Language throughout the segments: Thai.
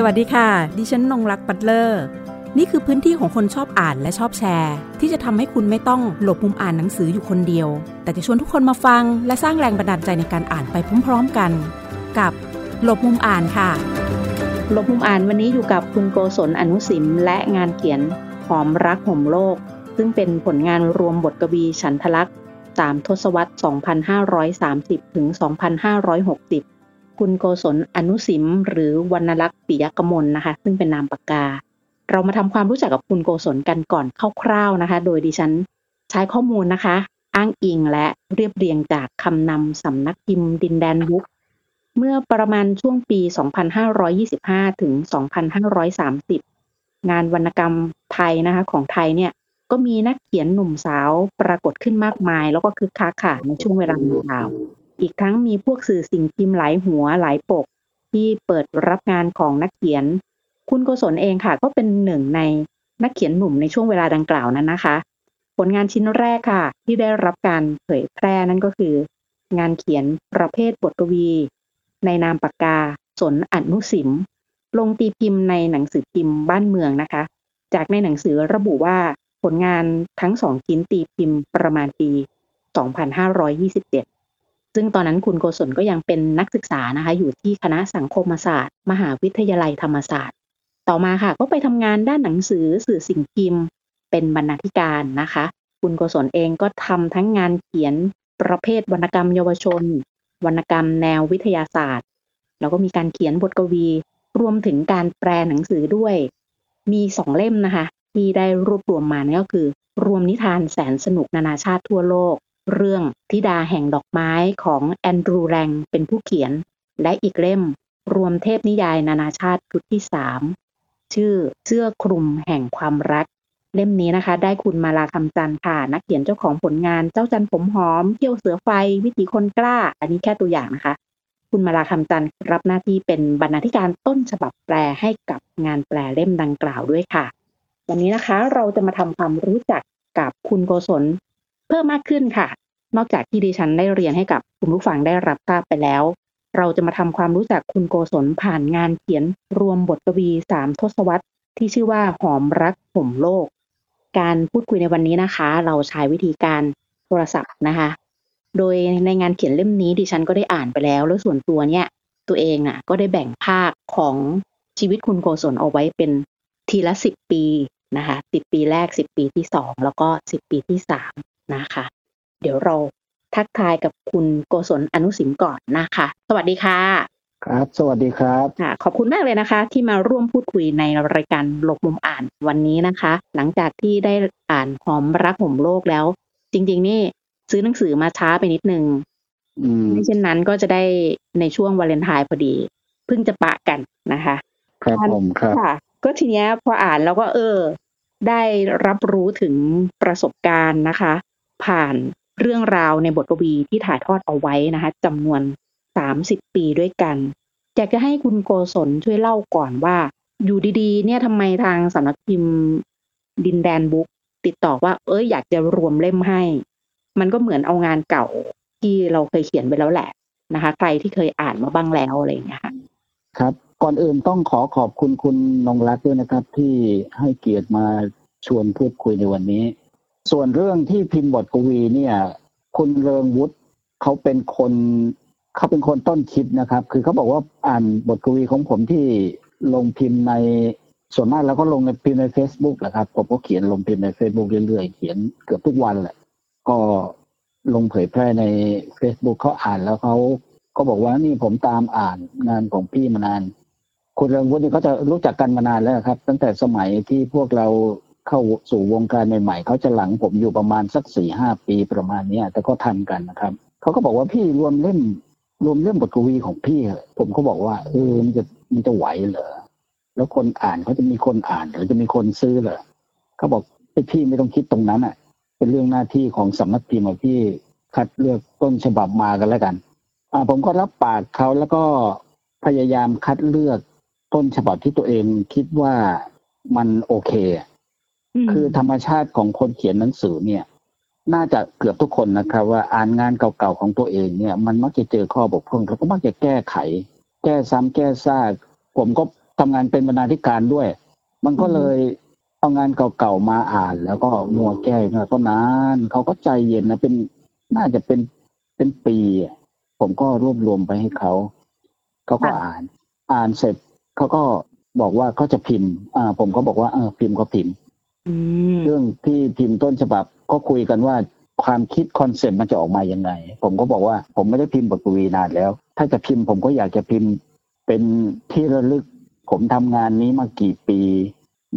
สวัสดีค่ะ ดิฉันนงรักปัตเลอร์ นี่คือพื้นที่ของคนชอบอ่านและชอบแชร์ ที่จะทำให้คุณไม่ต้องหลบมุมอ่านหนังสืออยู่คนเดียว แต่จะชวนทุกคนมาฟัง และสร้างแรงบันดาลใจในการอ่านไปพร้อมๆกัน กับหลบมุมอ่านค่ะ หลบมุมอ่านวันนี้อยู่กับคุณโกศลอนุสิมและงานเขียนหอมรักห่มโลก ซึ่งเป็นผลงานรวมบทกวีฉันทลักษณ์สามทศวรรษ 2530 ถึง 2560 คุณโกศลอนุสิม หรือวรรณลักษ์ปิยกมลนะคะ ซึ่งเป็นนามปากกา เรามาทำความรู้จักกับคุณโกศลกันก่อนคร่าวๆนะคะ โดยดิฉันใช้ข้อมูลนะคะ อ้างอิงและเรียบเรียงจากคำนำสำนักพิมพ์ดินแดนบุ๊กเมื่อประมาณช่วงปี 2525 ถึง 2530 งานวรรณกรรมไทยนะคะของไทยเนี่ยก็มีนักเขียนหนุ่มสาวปรากฏขึ้นมากมาย แล้วก็คือค้าขาในช่วงเวลาดังกล่าว อีกทั้งมีพวกสื่อสิ่งพิมพ์หลายหัวหลายปก ที่เปิดรับงานของนักเขียน คุณโกศลเองค่ะ ก็เป็นหนึ่งในนักเขียนหนุ่มในช่วงเวลาดังกล่าวนั้นนะคะ ผลงานชิ้นแรกค่ะ ที่ได้รับการเผยแพร่นั่นก็คือ งานเขียนประเภทบทกวี ในนามปากกา สนอนุสิม ลงตีพิมพ์ในหนังสือพิมพ์บ้านเมืองนะคะ จากในหนังสือระบุว่าผลงานทั้งสองชิ้นตีพิมพ์ประมาณปี 2527 ซึ่งตอนนั้นคุณโกศลก็ยังเป็นนักศึกษานะคะ อยู่ที่คณะสังคมศาสตร์ มหาวิทยาลัยธรรมศาสตร์ ต่อมาค่ะ ก็ไปทำงานด้านหนังสือสื่อสิ่งพิมพ์ เป็นบรรณาธิการนะคะ คุณโกศลเองก็ทำทั้งงานเขียนประเภทวรรณกรรมเยาวชน วรรณกรรมแนววิทยาศาสตร์ แล้วก็มีการเขียนบทกวี รวมถึงการแปลหนังสือด้วย มีสองเล่มนะคะ ที่ได้รวบรวมมานี่ก็คือ รวมนิทานแสนสนุกนานาชาติทั่วโลก เรื่องทิดาแห่งดอกไม้ของแอนดรูแรงเป็นผู้เขียน และอีกเล่ม รวมเทพนิยายนานาชาติชุดที่สามชื่อเสื้อคลุมแห่งความรัก เล่มนี้นะคะ ได้คุณมาลาคำจันท์ค่ะ นักเขียนเจ้าของผลงานเจ้าจันผมหอมเที่ยวเสือไฟ วิถีคนกล้า อันนี้แค่ตัวอย่างนะคะ คุณมาลาคำจันทร์รับหน้าที่เป็นบรรณาธิการต้นฉบับแปลให้กับงานแปลเล่มดังกล่าวด้วยค่ะ วันนี้นะคะเราจะมาทำความรู้จักกับคุณโกศลเพิ่มมากขึ้นค่ะ นอกจากที่ดิฉันได้เรียนให้กับคุณผู้ฟังได้รับทราบไปแล้ว เราจะมาทำความรู้จักคุณโกศลผ่านงานเขียนรวมบทกวีสามทศวรรษที่ชื่อว่าหอมรักห่มโลก การพูดคุยในวันนี้นะคะ เราใช้วิธีการโทรศัพท์นะคะ โดยในงานเขียนเล่มนี้ดิฉันก็ได้อ่านไปแล้ว แล้วส่วนตัวเนี่ยตัวเองอะก็ได้แบ่งภาคของชีวิตคุณโกศลเอาไว้เป็นทีละสิบปีนะคะสิบปีแรกสิบปีที่สองแล้วก็สิบปีที่สามนะคะ เดี๋ยวเราทักทายกับคุณโกศลอนุสิมก่อนนะคะ สวัสดีค่ะ ครับ สวัสดีครับค่ะขอบคุณมากเลยนะคะ ที่มาร่วมพูดคุยในรายการหลบมุมอ่านวันนี้นะคะ หลังจากที่ได้อ่านหอมรักห่มโลกแล้ว จริง ๆ นี่ซื้อหนังสือมาช้าไปนิดนึงอืมไม่เช่นนั้นก็จะได้ในช่วงวาเลนไทน์พอดี เพิ่งจะปะกันนะคะ ครับผมครับค่ะก็ทีเนี้ยพออ่านแล้วก็เออ ได้รับรู้ถึงประสบการณ์นะคะ ผ่าน เรื่องราวในบทกวีที่ถ่ายทอดเอาไว้นะคะจำนวนสามสิบปีด้วยกันอยากจะให้คุณโกศลช่วยเล่าก่อนว่า อยู่ดีๆ เนี่ยทำไมทางสำนักพิมพ์ดินแดนบุ๊กติดต่อว่า เอ้ยอยากจะรวมเล่มให้ มันก็เหมือนเอางานเก่าที่เราเคยเขียนไปแล้วแหละนะคะ ใครที่เคยอ่านมาบ้างแล้วอะไรอย่างเงี้ยค่ะครับ ก่อนอื่นต้องขอขอบคุณคุณนงรักด้วยนะครับ ที่ให้เกียรติมาชวนพูดคุยในวันนี้ ส่วนเรื่องที่พิมพ์บทกวีเนี่ย คุณเริงวุฒิเขาเป็นคนเขาเป็นคนต้นคิดนะครับ คือเขาบอกว่าอ่านบทกวีของผมที่ลงพิมพ์ในส่วนมากแล้วก็ลงในพิมพ์ใน Facebook แหละครับผมก็เขียนลงพิมพ์ใน Facebook เรื่อยๆเขียนเกือบทุกวันแหละ ก็ลงเผยแพร่ใน Facebook เขาอ่านแล้วเขาก็บอกว่านี่ผมตามอ่านงานของพี่มานาน คุณเรืองวุฒิเขาจะรู้จักกันมานานแล้วครับ ตั้งแต่สมัยที่พวกเรา เข้าสู่วงการใหม่ๆเขาจะหลังผมอยู่ประมาณสักสี่ห้าปีประมาณเนี้ยแต่ก็ทันกันนะครับเขาก็บอกว่าพี่รวมเล่มรวมเล่มบทกวีของพี่ผมก็บอกว่าเออมันจะมันจะไหวเหรอแล้วคนอ่านเขาจะมีคนอ่านหรือจะมีคนซื้อเหรอเขาบอกไอ้พี่ไม่ต้องคิดตรงนั้นอะ เป็นเรื่องหน้าที่ของสำนักพิมพ์พี่คัดเลือกต้นฉบับมากันแล้วกัน อ่า ผมก็รับปากเขาแล้วก็พยายามคัดเลือกต้นฉบับที่ตัวเองคิดว่ามันโอเค คือธรรมชาติของคนเขียนหนังสือเนี่ย น่าจะเกือบทุกคนนะครับ ว่าอ่านงานเก่าๆของตัวเองเนี่ย มันมักจะเจอข้อบกพร่องแล้วก็มักจะแก้ไข แก้ซ้ำแก้ซากผมก็ทำงานเป็นบรรณาธิการด้วย มันก็เลยเอางานเก่าๆมาอ่าน แล้วก็มัวแก้ก็นานเขาก็ใจเย็นนะเป็นน่าจะเป็นเป็นปี ผมก็รวบรวมไปให้เขาเขาก็อ่าน อ่านเสร็จเขาก็บอกว่าเขาจะพิมพ์ อ่า ผมก็บอกว่าเออพิมพ์ก็พิมพ์ เรื่องที่พิมพ์ต้นฉบับก็คุยกันว่าความคิด concept มันจะออกมายังไง ผมก็บอกว่าผมไม่ได้พิมพ์บทกวีนานแล้ว ถ้าจะพิมพ์ผมก็อยากจะพิมพ์เป็นที่ระลึก ผมทำงานนี้มากี่ปี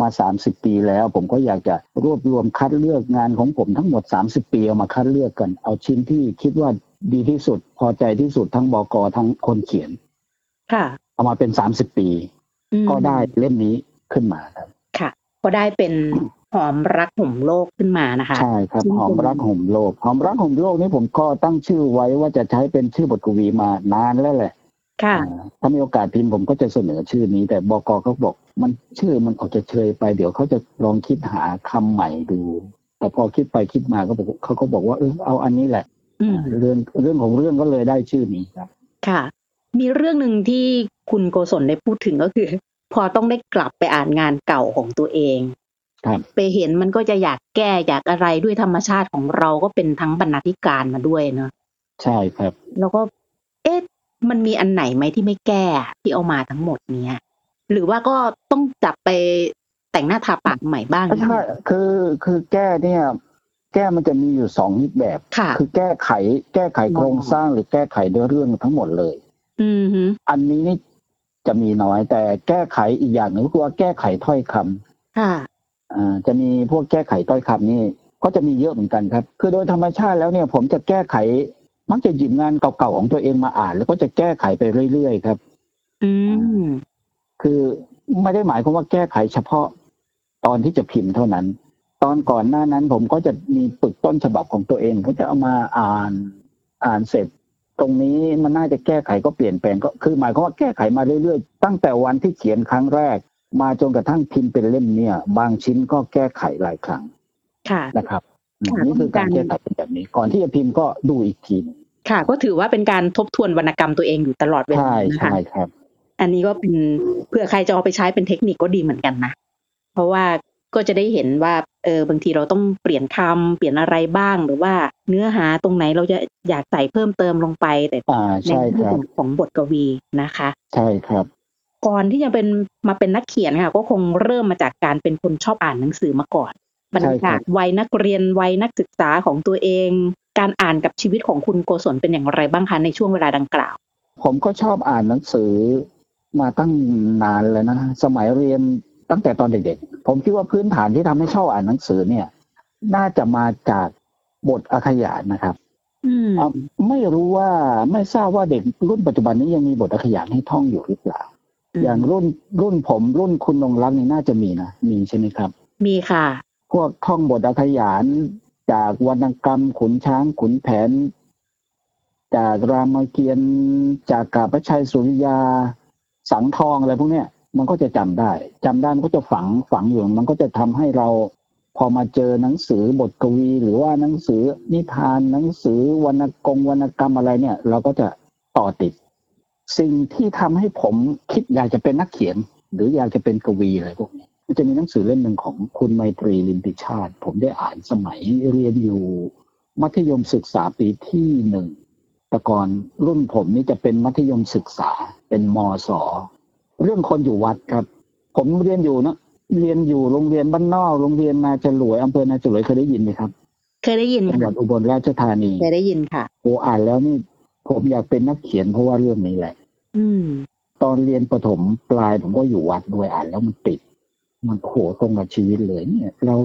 มาสามสิบปีแล้ว ผมก็อยากจะรวบรวมคัดเลือกงานของผมทั้งหมดสามสิบปีเอามาคัดเลือกกัน เอาชิ้นที่คิดว่าดีที่สุด พอใจที่สุดทั้งบกทั้งคนเขียน ค่ะ เอามาเป็นสามสิบปี ก็ได้เล่มนี้ขึ้นมาครับ ค่ะ ก็ได้เป็น หอมรักห่มโลกขึ้นมานะคะ ใช่ครับหอมรักห่มโลกหอมรักห่มโลกนี้ผมก็ตั้งชื่อไว้ว่าจะใช้เป็นชื่อบทกวีมานานแล้วแหละค่ะถ้ามีโอกาสพิมพ์ผมก็จะเสนอชื่อนี้ แต่บกเขาบอก มันชื่อมันออกจะเชยไปเดี๋ยวเขาจะลองคิดหาคำใหม่ดู แต่พอคิดไปคิดมาก็บอกเขาก็บอกว่าเออเอาอันนี้แหละอืมเรื่องเรื่องของเรื่องก็เลยได้ชื่อนี้ครับ ค่ะ มีเรื่องหนึ่งที่คุณโกศลได้พูดถึงก็คือ พอต้องได้กลับไปอ่านงานเก่าของตัวเองครับ ไปเห็นมันก็จะอยากแก้อยากอะไรด้วยธรรมชาติของเราก็เป็นทั้งบรรณาธิการมาด้วยเนาะใช่ครับ แล้วก็ เอ๊ะมันมีอันไหนไหมที่ไม่แก้ที่เอามาทั้งหมดเนี้ยหรือว่าก็ต้องจับไปแต่งหน้าทาปากใหม่บ้างใช่คือคือแก้เนี่ย แก้มันจะมีอยู่สองรูปแบบค่ะคือแก้ไข แก้ไขโครงสร้างหรือแก้ไขเนื้อเรื่องทั้งหมดเลย อืมฮึอันนี้นี่จะมีน้อยแต่แก้ไขอีกอย่างหนึ่งก็คือว่าแก้ไขถ้อยคำค่ะอ่า จะมีพวกแก้ไขถ้อยคำนี่ก็จะมีเยอะเหมือนกันครับ คือโดยธรรมชาติแล้วเนี่ยผมจะแก้ไข มักจะหยิบงานเก่าๆของตัวเองมาอ่าน แล้วก็จะแก้ไขไปเรื่อยๆครับ อืมคือไม่ได้หมายความว่าแก้ไขเฉพาะตอนที่จะพิมพ์เท่านั้น ตอนก่อนหน้านั้นผมก็จะมีปึกต้นฉบับของตัวเองก็จะเอามาอ่านอ่านเสร็จ ตรงนี้มันน่าจะแก้ไขก็เปลี่ยนแปลงก็คือหมายความว่าแก้ไขมาเรื่อยๆ ตั้งแต่วันที่เขียนครั้งแรก มาจนกระทั่งพิมพ์เป็นเล่มเนี่ย บางชิ้นก็แก้ไขหลายครั้งค่ะนะครับอืมค่ะนี่คือการต้องการแก้ไขเป็นแบบนี้ ก่อนที่จะพิมพ์ก็ดูอีกทีหนึ่งค่ะ ก็ถือว่าเป็นการทบทวนวรรณกรรมตัวเองอยู่ตลอดเวลาใช่นะคะใช่ครับ อันนี้ก็เป็นเผื่อใครจะเอาไปใช้เป็นเทคนิคก็ดีเหมือนกันนะเพราะว่าก็จะได้เห็นว่าเออบางทีเราต้องเปลี่ยนคำเปลี่ยนอะไรบ้างหรือว่าเนื้อหาตรงไหนเราจะอยากใส่เพิ่มเติมลงไปแต่อ่าในใช่คเรื่รัอบงของบทกวีนะคะ ใช่ครับ ก่อนที่จะเป็นมาเป็นนักเขียนค่ะ ก็คงเริ่มมาจากการเป็นคนชอบอ่านหนังสือมาก่อนบรรยากาศวัยนักเรียนวัยนักศึกษาของตัวเอง การอ่านกับชีวิตของคุณโกศลเป็นอย่างไรบ้างคะในช่วงเวลาดังกล่าว ผมก็ชอบอ่านหนังสือมาตั้งนานแล้วนะสมัยเรียนตั้งแต่ตอนเด็กๆ ผมคิดว่าพื้นฐานที่ทำให้ชอบอ่านหนังสือเนี่ย น่าจะมาจากบทอาขยานนะครับอืมอะไม่รู้ว่าไม่ทราบว่าเด็กรุ่นปัจจุบันนี้ยังมีบทอาขยานให้ท่องอยู่หรือเปล่า อย่างรุ่นรุ่นผมรุ่นคุณนงรักนี่น่าจะมีนะมีใช่ไหมครับ มีค่ะ พวกท่องบทอาขยานจากวรรณกรรม ขุนช้างขุนแผน จากรามเกียรติ์จากกาพระชัยสุริยา สังทองอะไรพวกเนี้ยมันก็จะจำได้จำได้มันก็จะฝังฝังอยู่มันก็จะทำให้เราพอมาเจอหนังสือบทกวี หรือว่าหนังสือนิทานหนังสือวรรณกงวรรณกรรมอะไรเนี่ย เราก็จะต่อติด สิ่งที่ทำให้ผมคิดอยากจะเป็นนักเขียน หรืออยากจะเป็นกวีอะไรพวกนี้มันจะมีหนังสือเล่มหนึ่งของคุณไมตรีลินติชาติ ผมได้อ่านสมัยเรียนอยู่มัธยมศึกษาปีที่หนึ่งแต่ก่อนรุ่นผมนี่จะเป็นมัธยมศึกษาเป็นมศเรื่องคนอยู่วัดครับ ผมเรียนอยู่นะเรียนอยู่โรงเรียนบ้านนอกโรงเรียนนาจรวยอำเภอนาจรวยเคยได้ยินไหมครับ เคยได้ยินจังหวัค่ะดอุบลราชธานีเคยได้ยินค่ะโอ้อ่านแล้วนี่ผมอยากเป็นนักเขียนเพราะว่าเรื่องนี้แหละอืม ตอนเรียนประถมปลายผมก็อยู่วัดด้วยอ่านแล้วมันติด มันโหตรงกับชีวิตเลยเนี่ย เรา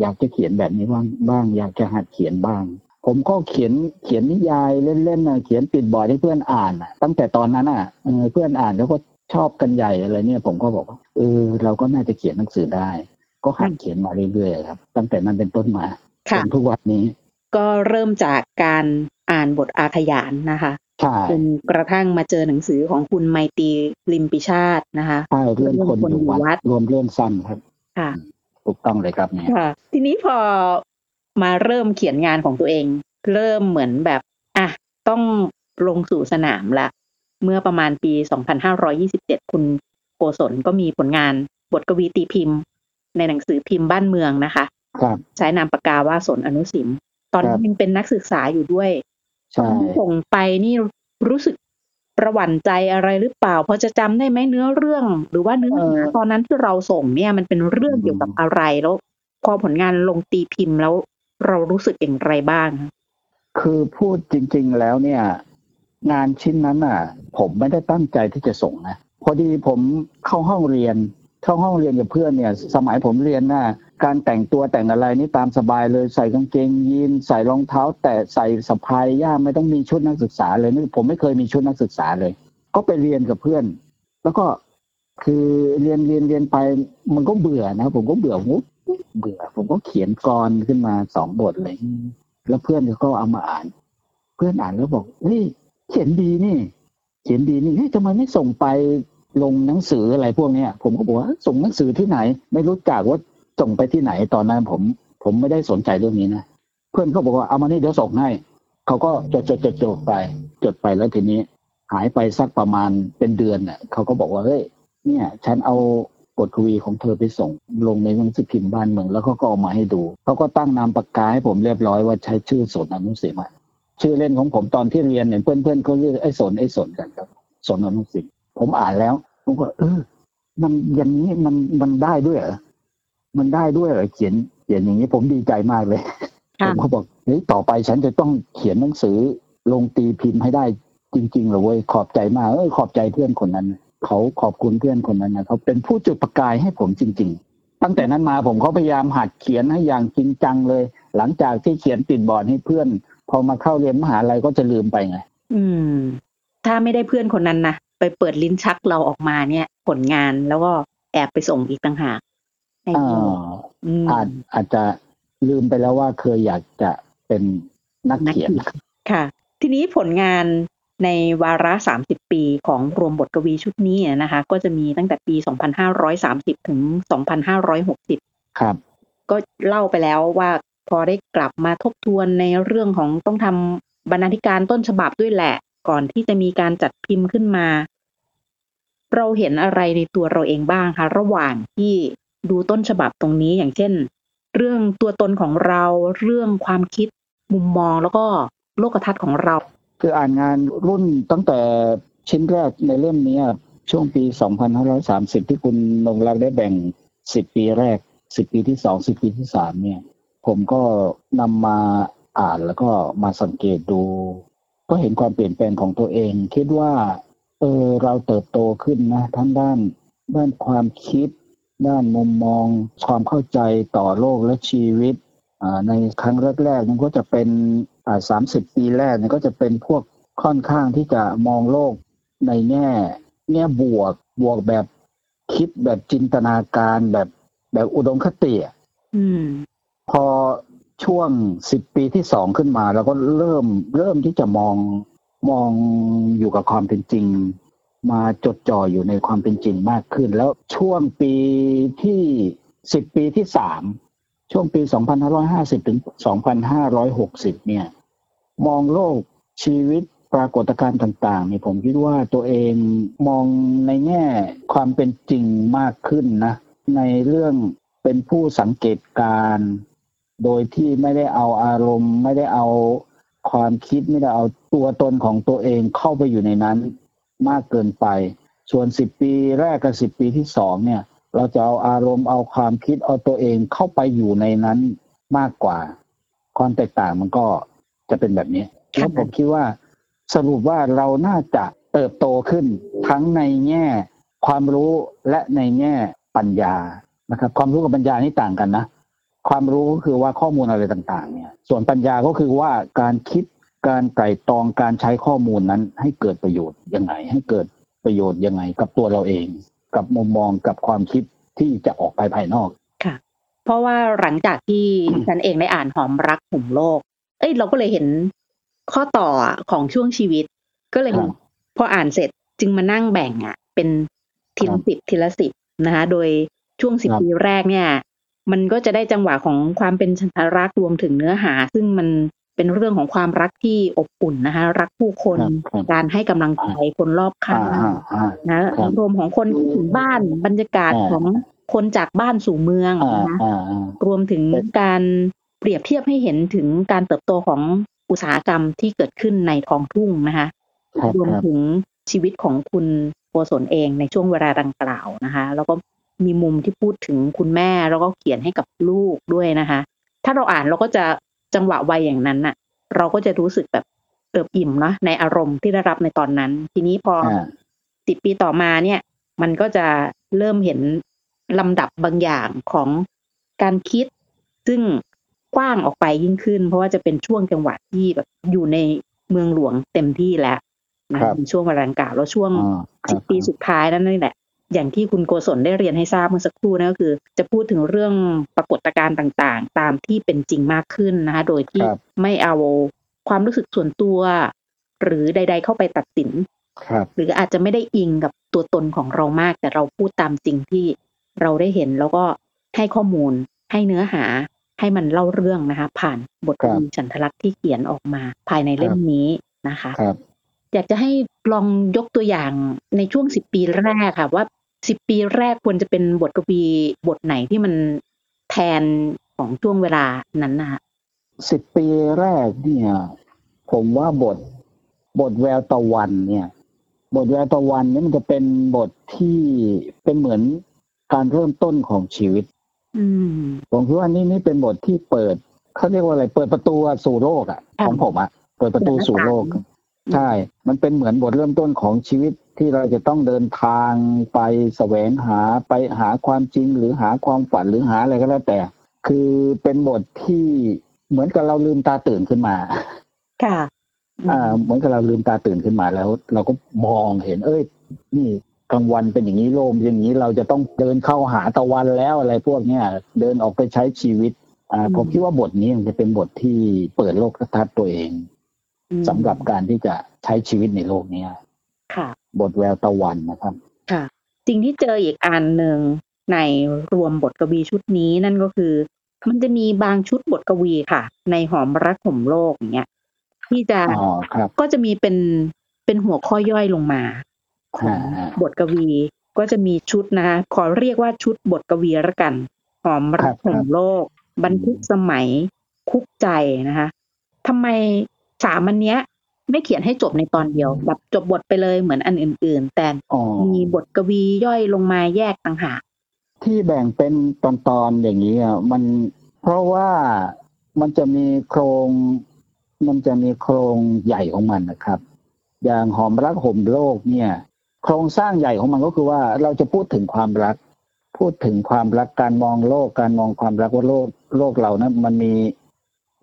อยากจะเขียนแบบนี้บ้างบ้าง อยากจะหัดเขียนบ้าง ผมก็เขียนเขียนนิยายเล่นๆนะเขียนปิดบอร์ดให้เพื่อนอ่านน่ะ ตั้งแต่ตอนนั้นอะเออเพื่อนอ่านแล้วก็ชอบกันใหญ่อะไรเนี่ยผมก็บอกว่าเออ เราก็น่าจะเขียนหนังสือได้ ก็หัดเขียนมาเรื่อยๆครับ ตั้งแต่นั้นเป็นต้นมาจค่ะนทุกวันนี้ ก็เริ่มจากการอ่านบทอาขยานนะคะใช่จนกระทั่งมาเจอหนังสือของคุณไมตรีลิมปิชาตินะคะใช่เรื่องคนอยู่วัดรวมเรื่องสั้นครับค่ะถูกต้องเลยครับเนี่ยค่ะ ทีนี้พอมาเริ่มเขียนงานของตัวเอง เริ่มเหมือนแบบอะต้องลงสู่สนามละ เมื่อประมาณปี 2527 คุณโกศลก็มีผลงานบทกวีตีพิมพ์ ในหนังสือพิมพ์บ้านเมืองนะคะ ครับ ใช้นามปากกาว่าสนอนุสิม ตอนครันี้บยังเป็นนักศึกษาอยู่ด้วยใช่ส่งไปนี่รู้สึกประหวั่นใจอะไรหรือเปล่าพอจะจำได้ไหมเนื้อเรื่อง หรือว่าเนื้อหาตอนนั้นที่เราส่งเนี่ยมันเป็นเรื่องเกี่ยวกับอะไรแล้วพอผลงานลงตีพิมพ์แล้วเรารู้สึกอย่างไรบ้าง คือพูดจริง ๆ แล้วเนี่ย งานชิ้นนั้นอะ ผมไม่ได้ตั้งใจที่จะส่งนะพอดีผมเข้าห้องเรียน เข้าห้องเรียนกับเพื่อนเนี่ย สมัยผมเรียนน่ะ การแต่งตัวแต่งอะไรนี่ตามสบายเลยใส่กางเกงยีนใส่รองเท้า แต่ใส่สะพายย่ามไม่ต้องมีชุดนักศึกษาเลยนี่ผมไม่เคยมีชุดนักศึกษาเลย ก็ไปเรียนกับเพื่อน แล้วก็คือเรียนเรียนเรียนไปมันก็เบื่อนะ ผมก็เบื่อผมก็เบื่อ ผมก็เขียนกรขึ้นมาสองบทเลย แล้วเพื่อนก็เอามาอ่าน เพื่อนอ่านแล้วบอกเฮ้ยเขียนดีนี่ เขียนดีนี่เฮ้ยทำไมไม่ส่งไปลงหนังสืออะไรพวกเนี้ย ผมก็บอกว่าส่งหนังสือที่ไหน ไม่รู้จักว่า ส่งไปที่ไหนตอนนั้นผมผมไม่ได้สนใจเรื่องนี้นะเพื่อนเขาบอกว่าเอามานี่เดี๋ยวส่งให้เขาก็จดจดจดจดไป จดไปแล้วทีนี้ หายไปสักประมาณเป็นเดือนเน่ะเขาก็บอกว่าเฮ้ยเนี่ย ฉันเอาบทกวีของเธอไปส่ง ลงในหนังสือพิมพ์บ้านเมืองแล้วเขาก็เอามาให้ดูเขาก็ตั้งนามปากกาให้ผมเรียบร้อยว่าใช้ชื่อสนอนุสิมอะชื่อเล่นของผมตอนที่เรียนเนี่ยเพื่อนๆเขาเรียกไอ้สนไอ้สนกันครับสนอนุสิมผมอ่านแล้วผมก็เออมันอย่างนี้มันมันได้ด้วยเหรอ มันได้ด้วยเหรอเขียนเขียนอย่างนี้ผมดีใจมากเลยผค่ะมก็บอกเฮ้ยต่อไปฉันจะต้องเขียนหนังสือลงตีพิมพ์ให้ได้จริงๆเหรอเว้ยขอบใจมากเอ้ยขอบใจเพื่อนคนนั้น เขาขอบคุณเพื่อนคนนั้นนะเขาเป็นผู้จุดประกายให้ผมจริง ๆ ตั้งแต่นั้นมาผมเขาพยายามหัดเขียนให้อย่างจริงจังเลย หลังจากที่เขียนติดบอร์ดให้เพื่อน พอมาเข้าเรียนมหาลัยก็จะลืมไปไงอืม ถ้าไม่ได้เพื่อนคนนั้นนะไปเปิดลิ้นชักเราออกมาเนี่ย ผลงานแล้วก็แอบไปส่งอีกต่างหากให้ อ่เราาอืมอาจอาจจะลืมไปแล้วว่าเคยอยากจะเป็นนักเขียนค่ะ ทีนี้ผลงานในวาระ30ปีของรวมบทกวีชุดนี้นะคะ ก็จะมีตั้งแต่ปี2530ถึง2560ครับ ก็เล่าไปแล้วว่าพอได้กลับมาทบทวนในเรื่องของต้องทำบรรณาธิการต้นฉบับด้วยแหละ ก่อนที่จะมีการจัดพิมพ์ขึ้นมา เราเห็นอะไรในตัวเราเองบ้างคะระหว่างที่ ดูต้นฉบับตรงนี้อย่างเช่น เรื่องตัวตนของเราเรื่องความคิดมุมมองแล้วก็โลกทัศน์ของเรา คืออ่านงานรุ่นตั้งแต่ชิ้นแรกในเล่มนี้ช่วงปี 2530 ที่คุณนงรักได้แบ่ง 10 ปีแรก 10 ปีที่ 2 10 ปีที่ 3 เนี่ย ผมก็นำมาอ่านแล้วก็มาสังเกตดู ก็เห็นความเปลี่ยนแปลงของตัวเอง คิดว่าเออเราเติบโตขึ้นนะทั้งด้านด้านความคิด ด้านมุมมองความเข้าใจต่อโลกและชีวิตอ่าในครั้งแรกๆนั้นก็จะเป็นอ่าสามสิบปีแรกเนี่ยก็จะเป็นพวกค่อนข้างที่จะมองโลกในแง่แง่บวกบวกแบบคิดแบบจินตนาการแบบแบบอุดมคติอะอืมพอช่วงสิบปีที่สองขึ้นมาเราก็เริ่มเริ่มที่จะมองมองอยู่กับความเป็นจริง มาจดจ่ออยู่ในความเป็นจริงมากขึ้น แล้วช่วงปีที่สิบปีที่สามช่วงปี 2550 ถึง 2560 เนี่ย มองโลกชีวิตปรากฏการณ์ต่างๆเนี่ยผมคิดว่าตัวเองมองในแง่ความเป็นจริงมากขึ้นนะ ในเรื่องเป็นผู้สังเกตการโดยที่ไม่ได้เอาอารมณ์ ไม่ได้เอาความคิดไม่ได้เอาตัวตนของตัวเองเข้าไปอยู่ในนั้น มากเกินไป ส่วน 10 ปีแรกกับ 10 ปีที่สองเนี่ย เราจะเอาอารมณ์เอาความคิดเอาตัวเองเข้าไปอยู่ในนั้นมากกว่า ความแตกต่างมันก็จะเป็นแบบนี้ค่ะแล้วผมคิดว่า สรุปว่าเราน่าจะเติบโตขึ้นทั้งในแง่ ความรู้และในแง่ปัญญานะครับ ความรู้กับปัญญานี่ต่างกันนะความรู้ก็คือว่าข้อมูลอะไรต่าง ๆ เนี่ย ส่วนปัญญาก็คือว่าการคิด การไตร่ตรองการใช้ข้อมูลนั้นให้เกิดประโยชน์ยังไง ให้เกิดประโยชน์ยังไง กับตัวเราเอง กับมุมมองกับความคิดที่จะออกไปภายนอกค่ะ เพราะว่าหลังจากที่ฉันเองได้อ่านหอมรักหุ่มโลก เอ้ยเราก็เลยเห็นข้อต่อของช่วงชีวิต ก็เลยครับพออ่านเสร็จจึงมานั่งแบ่งอะ เป็นทีครัละบสิบทีละสิบนะคะโดยช่วงสิบครับปีแรกเนี่ย มันก็จะได้จังหวะของความเป็นชันทรักษ์รวมถึงเนื้อหา ซึ่งมัน เป็นเรื่องของความรักที่อบอุ่นนะคะ รักผู้คนครับครับการให้กำลังใจคนรอบข้าอ่างอ่าอ่านะครับอารมณ์ของคนคิดถึงบ้านบรรยากาศอ่าของคนจากบ้านสู่เมืองอ่านะอ่าอ่ารวมถึงการเปรียบเทียบให้เห็นถึงการเติบโตของอุตสาหกรรมที่เกิดขึ้นในท้องทุ่งนะคะครับรวมครับถึงชีวิตของคุณโกศลเองในช่วงเวลาดังกล่าวนะคะ แล้วก็มีมุมที่พูดถึงคุณแม่แล้วก็เขียนให้กับลูกด้วยนะคะ ถ้าเราอ่านเราก็จะ จังหวะวัยอย่างนั้นน่ะ เราก็จะรู้สึกแบบเอิบอิ่มเนาะในอารมณ์ที่ได้รับในตอนนั้น ทีนี้พออ่าสิบปีต่อมาเนี่ย มันก็จะเริ่มเห็นลำดับบางอย่างของการคิด ซึ่งกว้างออกไปยิ่งขึ้น เพราะว่าจะเป็นช่วงจังหวะที่แบบอยู่ในเมืองหลวงเต็มที่แล้วนะครับในช่วงเวลาดังกล่าวแล้วช่วงอ่าคสิรับบปีสุดท้ายนั่นนี่แหละ อย่างที่คุณโกศลได้เรียนให้ทราบเมื่อสักครู่นั่นก็คือ จะพูดถึงเรื่องปรากฏการณ์ต่างๆ ตามที่เป็นจริงมากขึ้นนะคะ โดยที่ครับไม่เอาความรู้สึกส่วนตัว หรือใด ๆ เข้าไปตัดสินครับหรืออาจจะไม่ได้อิงกับตัวตนของเรามาก แต่เราพูดตามจริงที่เราได้เห็นแล้วก็ให้ข้อมูล ให้เนื้อหา ให้มันเล่าเรื่องนะคะ ผ่านบทกวีฉันทลักษณ์ที่เขียนออกมาภายในเล่มนี้นะคะครับอยากจะให้ลองยกตัวอย่างในช่วงสิบปีแรกค่ะ ว่า สิบปีแรกควรจะเป็นบทกวีบทไหนที่มันแทนของช่วงเวลานั้นนะคะสิบปีแรกเนี่ย ผมว่าบทบทแววตะวันเนี่ย บทแววตะวันเนี่ยมันจะเป็นบทที่เป็นเหมือนการเริ่มต้นของชีวิตอืมผมคิดว่านี่นี่เป็นบทที่เปิดเขาเรียกว่าอะไร เปิดประตูสู่โลกอะค่ะ ของผมอะเปิดประตูสู่โลก ใช่ มันเป็นเหมือนบทเริ่มต้นของชีวิต ที่เราจะต้องเดินทางไปแสวงหาไปหาความจริงหรือหาความฝันหรือหาอะไรก็แล้วแต่ คือเป็นบทที่เหมือนกับเราลืมตาตื่นขึ้นมา ค่ะ อ่า เหมือนกับเราลืมตาตื่นขึ้นมาแล้ว เราก็มองเห็น เอ้ย นี่กลางวันเป็นอย่างนี้โลมอย่างนี้เราจะต้องเดินเข้าหาตะวันแล้วอะไรพวกเนี้ยเดินออกไปใช้ชีวิต อ่า ผมคิดว่าบทนี้มันจะเป็นบทที่เปิดโลกทัศน์ตัวเองอืมสำหรับการที่จะใช้ชีวิตในโลกเนี้ย ค่ะ บทแววตะวันนะครับ ค่ะ สิ่งที่เจออีกอันหนึ่งในรวมบทกวีชุดนี้นั่นก็คือ มันจะมีบางชุดบทกวีค่ะ ในหอมรักห่มโลกอย่างเงี้ยที่จะอ๋อครับก็จะมีเป็นเป็นหัวข้อย่อยลงมาของอ่าบทกวีก็จะมีชุดนะคะขอเรียกว่าชุดบทกวีละกัน หอมรักห่มโลกบันทึกสมัยคุกใจนะคะทำไมสามอันเนี้ย ไม่เขียนให้จบในตอนเดียว แบบจบบทไปเลยเหมือนอันอื่น ๆ แต่อ๋อมีบทกวีย่อยลงมาแยกต่างหากที่แบ่งเป็นตอนๆอย่างนี้อะมันเพราะว่ามันจะมีโครง มันจะมีโครงใหญ่ของมันนะครับ อย่างหอมรักห่มโลกเนี่ย โครงสร้างใหญ่ของมันก็คือว่าเราจะพูดถึงความรัก พูดถึงความรักการมองโลกการมองความรักว่าโลกโลกเรานะมันมี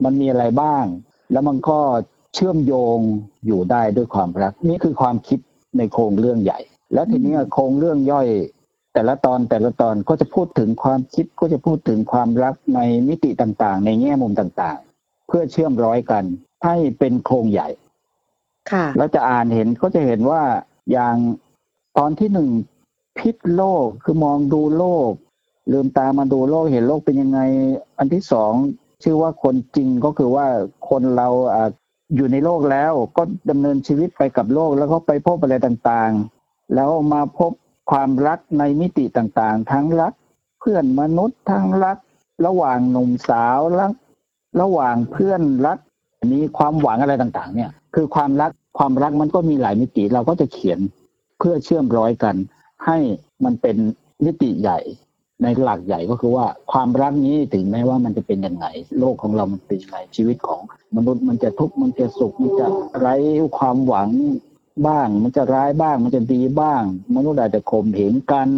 มันมีอะไรบ้าง แล้วมันก็ เชื่อมโยงอยู่ได้ด้วยความรัก นี่คือความคิดในโครงเรื่องใหญ่ แล้วทีนี้โครงเรื่องย่อย แต่ละตอนแต่ละตอนก็จะพูดถึงความคิดก็จะพูดถึงความรักในมิติต่างๆ ในแง่มุมต่างๆ เพื่อเชื่อมร้อยกัน ให้เป็นโครงใหญ่ ค่ะ แล้วจะอ่านเห็นก็จะเห็นว่าอย่างตอนที่หนึ่งพิษโลกคือมองดูโลก ลืมตามาดูโลกเห็นโลกเป็นยังไง อันที่สองชื่อว่าคนจริงก็คือว่าคนเรา อยู่ในโลกแล้วก็ดำเนินชีวิตไปกับโลกแล้วก็ไปพบอะไรต่างๆ แล้วมาพบความรักในมิติต่างๆ ทั้งรักเพื่อนมนุษย์ทั้งรัก ระหว่างหนุ่มสาวรัก ระหว่างเพื่อนรักมีความหวังอะไรต่างๆ เนี่ย คือความรักความรักมันก็มีหลายมิติเราก็จะเขียนเพื่อเชื่อมร้อยกัน ให้มันเป็นมิติใหญ่ ในหลักใหญ่ก็คือว่าความรักนี้ถึงแม้ว่ามันจะเป็นยังไง โลกของเรามันเป็นยังไงชีวิตของมนุษย์มันจะทุกข์มันจะสุขมันจะไร้ความหวังบ้าง มันจะร้ายบ้าง มันจะดีบ้าง มนุษย์อาจจะข่มเหงกัน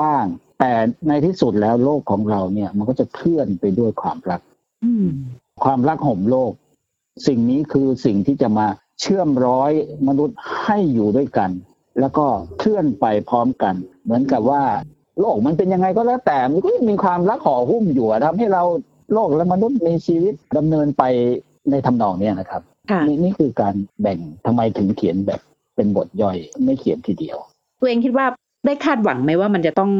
บ้าง แต่ในที่สุดแล้วโลกของเราเนี่ย มันก็จะเคลื่อนไปด้วยความรักความรักห่มโลก สิ่งนี้คือสิ่งที่จะมาเชื่อมร้อยมนุษย์ให้อยู่ด้วยกัน แล้วก็เคลื่อนไปพร้อมกัน เหมือนกับว่า โลกมันเป็นยังไงก็แล้วแต่มันก็ยังมีความรักห่อหุ้มอยู่อะทำให้เราโลกและมนุษย์มีชีวิตดำเนินไปในทำนองเนี้ยนะครับค่ะนี่นี่คือการแบ่งทำไมถึงเขียนแบบเป็นบทย่อยไม่เขียนทีเดียว ตัวเองคิดว่าได้คาดหวังไหมว่ามันจะต้อง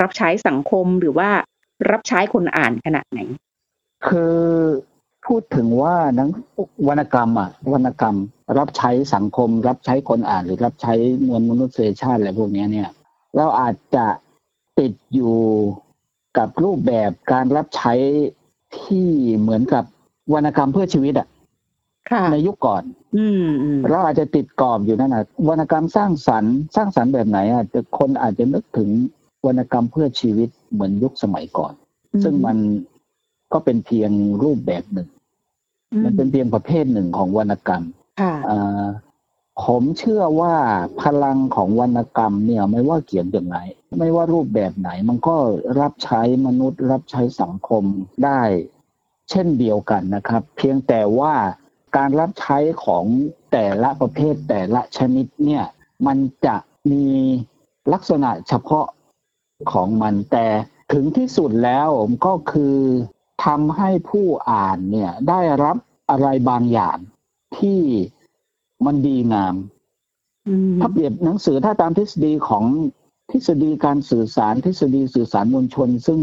รับใช้สังคมหรือว่ารับใช้คนอ่านขนาดไหน คือพูดถึงว่านังวรรณกรรมอะวรรณกรรม รับใช้สังคม รับใช้คนอ่านหรือรับใช้มวลมนุษยชาติอะไรพวกนี้เนี่ย เราอาจจะ ติดอยู่กับรูปแบบการรับใช้ที่เหมือนกับวรรณกรรมเพื่อชีวิตอะค่ะในยุคก่อน อืมอืมเราอาจจะติดกรอบอยู่นั่นนะวรรณกรรมสร้างสรรค์สร้างสรรค์แบบไหนอะจะคนอาจจะนึกถึงวรรณกรรมเพื่อชีวิตเหมือนยุคสมัยก่อน ซึ่งมันก็เป็นเพียงรูปแบบหนึ่ง มันเป็นเพียงประเภทหนึ่งของวรรณกรรมค่ะอ่า ผมเชื่อว่าพลังของวรรณกรรมเนี่ยไม่ว่าเขียนแบบไหนไม่ว่ารูปแบบไหนมันก็รับใช้มนุษย์ รับใช้สังคมได้ เช่นเดียวกันนะครับ เพียงแต่ว่าการรับใช้ของแต่ละประเภทแต่ละชนิดเนี่ยมันจะมีลักษณะเฉพาะของมันแต่ถึงที่สุดแล้วก็คือทำให้ผู้อ่านเนี่ยได้รับอะไรบางอย่างที่ มันดีงามอืมถ้าเปรียบหนังสือถ้าตามทฤษฎีของทฤษฎีการสื่อสารทฤษฎีสื่อสารมวลชน ซึ่ง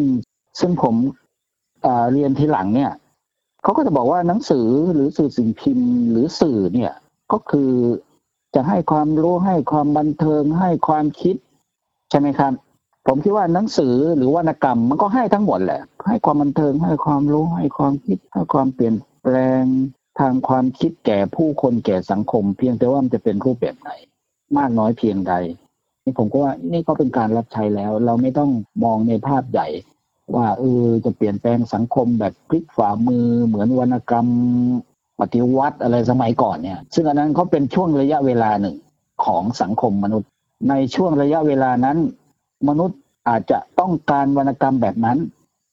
ซึ่งผมเอ่อเรียนทีหลังเนี่ยเขาก็จะบอกว่าหนังสือหรือสื่อสิ่งพิมพ์ หรือสื่อเนี่ยก็คือจะให้ความรู้ให้ความบันเทิงให้ความคิด ใช่ไหมครับ ผมคิดว่าหนังสือหรือวรรณกรรม มันก็ให้ทั้งหมดแหละ ให้ความบันเทิงให้ความรู้ให้ความคิดให้ความเปลี่ยนแปลง ทางความคิดแก่ผู้คนแก่สังคม เพียงแต่ว่ามันจะเป็นรูปแบบไหน มากน้อยเพียงใด นี่ผมก็ว่านี่ก็เป็นการรับใช้แล้ว เราไม่ต้องมองในภาพใหญ่ ว่าเออจะเปลี่ยนแปลงสังคมแบบพลิกฝ่ามือเหมือนวรรณกรรม ปฏิวัติอะไรสมัยก่อนเนี่ย ซึ่งอันนั้นเขาเป็นช่วงระยะเวลาหนึ่งของสังคมมนุษย์ ในช่วงระยะเวลานั้น มนุษย์อาจจะต้องการวรรณกรรมแบบนั้น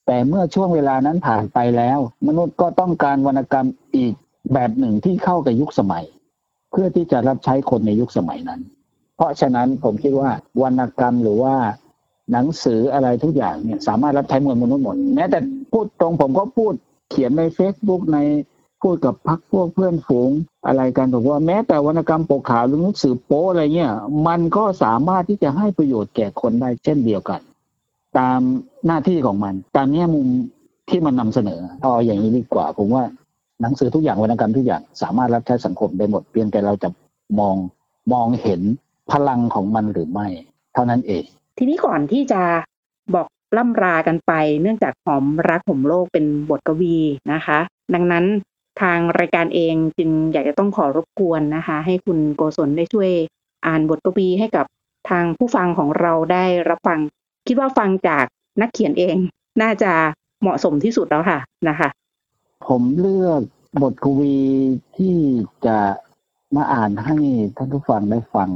แต่เมื่อช่วงเวลานั้นผ่านไปแล้ว มนุษย์ก็ต้องการวรรณกรรมอีก แบบหนึ่งที่เข้ากับยุคสมัย เพื่อที่จะรับใช้คนในยุคสมัยนั้น เพราะฉะนั้นผมคิดว่าวรรณกรรมหรือว่าหนังสืออะไรทุกอย่างเนี่ยสามารถรับใช้มวลมนุษย์หมดแม้แต่พูดตรงผมก็พูดเขียนใน Facebook ในพูดกับพักพวกเพื่อนฝูงอะไรกันบอกว่าแม้แต่วรรณกรรมปกขาวหรือหนังสือโป๊อะไรเงี้ยมันก็สามารถที่จะให้ประโยชน์แก่คนได้เช่นเดียวกัน ตามหน้าที่ของมัน ตามแง่มุมที่มันนำเสนอเอาอย่างนี้ดีกว่า ผมว่า หนังสือทุกอย่างวรรณกรรมทุกอย่างสามารถรับใช้สังคมได้หมดเพียงแต่เราจะมองมองเห็นพลังของมันหรือไม่ เท่านั้นเอง ทีนี้ก่อนที่จะบอกล่ำรากันไป เนื่องจากหอมรักหอมโลกเป็นบทกวีนะคะ ดังนั้นทางรายการเองจึงอยากจะต้องขอรบกวนนะคะ ให้คุณโกศลได้ช่วยอ่านบทกวีให้กับทางผู้ฟังของเราได้รับฟัง คิดว่าฟังจากนักเขียนเองน่าจะเหมาะสมที่สุดแล้วค่ะนะคะ ผมเลือกบทกวีที่จะมาอ่านให้ท่านผู้ฟังได้ฟัง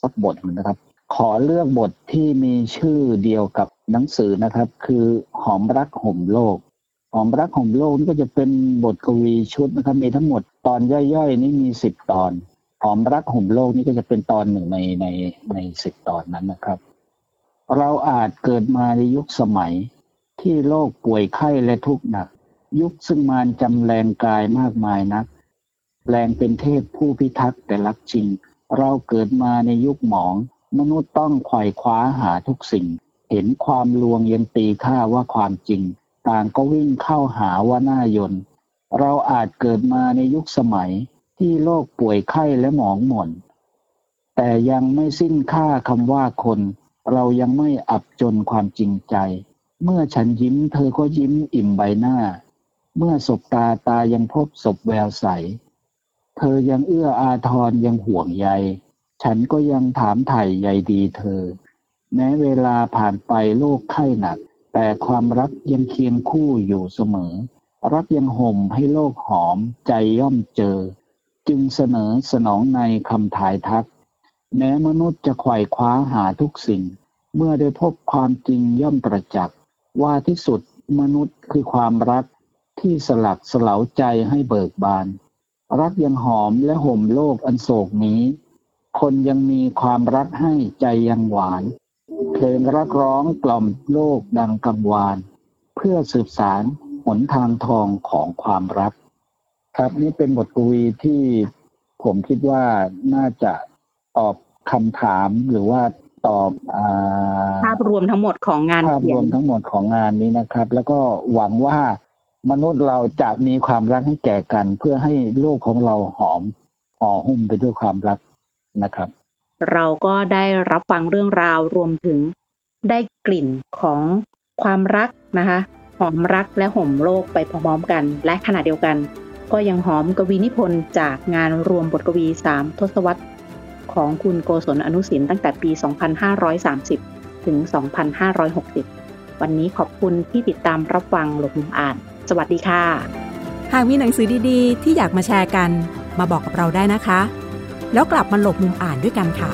สักบทหนึ่งนะครับ ขอเลือกบทที่มีชื่อเดียวกับหนังสือนะครับ คือหอมรักห่มโลก หอมรักห่มโลกนี่ก็จะเป็นบทกวีชุดนะครับ มีทั้งหมดตอนย่อยๆ นี่มีสิบตอน หอมรักห่มโลกนี่ก็จะเป็นตอนหนึ่งในในในสิบตอนนั้นนะครับ เราอาจเกิดมาในยุคสมัยที่โลกป่วยไข้และทุกข์หนัก ยุคซึ่งมารจำแรงกายมากมายนัก แรงเป็นเทพผู้พิทักษ์แต่รักจริง เราเกิดมาในยุคหมอง มนุษย์ต้องไขว่คว้าหาทุกสิ่ง เห็นความลวงยันตีค่าว่าความจริง ต่างก็วิ่งเข้าหาว่าหน้ายน เราอาจเกิดมาในยุคสมัยที่โลกป่วยไข้และหมองหม่น แต่ยังไม่สิ้นค่าคำว่าคน เรายังไม่อับจนความจริงใจ เมื่อฉันยิ้มเธอก็ยิ้มอิ่มใบหน้า เมื่อสบตาตายังพบศพแววใส เธอยังเอื้ออาทรยังห่วงใย ฉันก็ยังถามไถ่ใยดีเธอ แม้เวลาผ่านไปโลกไข้หนัก แต่ความรักยังเคียงคู่อยู่เสมอ รักยังห่มให้โลกหอมใจย่อมเจอ จึงเสนอสนองในคำถ่ายทัก แม้มนุษย์จะไขว่คว้าหาทุกสิ่ง เมื่อได้พบความจริงย่อมประจักษ์ว่าที่สุดมนุษย์คือความรัก ที่สลักสลาวใจให้เบิกบาน รักยังหอมและห่มโลกอันโศกนี้ คนยังมีความรักให้ใจยังหวาน เพลงรักร้องกล่อมโลกดังกังวาน เพื่อสืบสารหนทางทองของความรัก ครับนี่เป็นบทกวีที่ผมคิดว่าน่าจะตอบคำถามหรือว่าตอบอาภาพรวมทั้งหมดของงานภาพเขีรยนวมทั้งหมดของงานนี้นะครับ แล้วก็หวังว่า มนุษย์เราจะมีความรักให้แก่กัน เพื่อให้โลกของเราหอมห่อหุ้มไปด้วยความรักนะครับ เราก็ได้รับฟังเรื่องราวรวมถึงได้กลิ่นของความรักนะคะ หอมรักและห่มโลกไปพร้อมๆกัน และขณะเดียวกัน ก็ยังหอมกวีนิพนธ์จากงานรวมบทกวี 3 ทศวรรษ ของคุณโกศลอนุสินตั้งแต่ปี 2530 ถึง 2560 วันนี้ขอบคุณที่ติดตามรับฟังหลบมุมอ่าน สวัสดีค่ะ หากมีหนังสือดีๆ ที่อยากมาแชร์กัน มาบอกกับเราได้นะคะ แล้วกลับมาหลบมุมอ่านด้วยกันค่ะ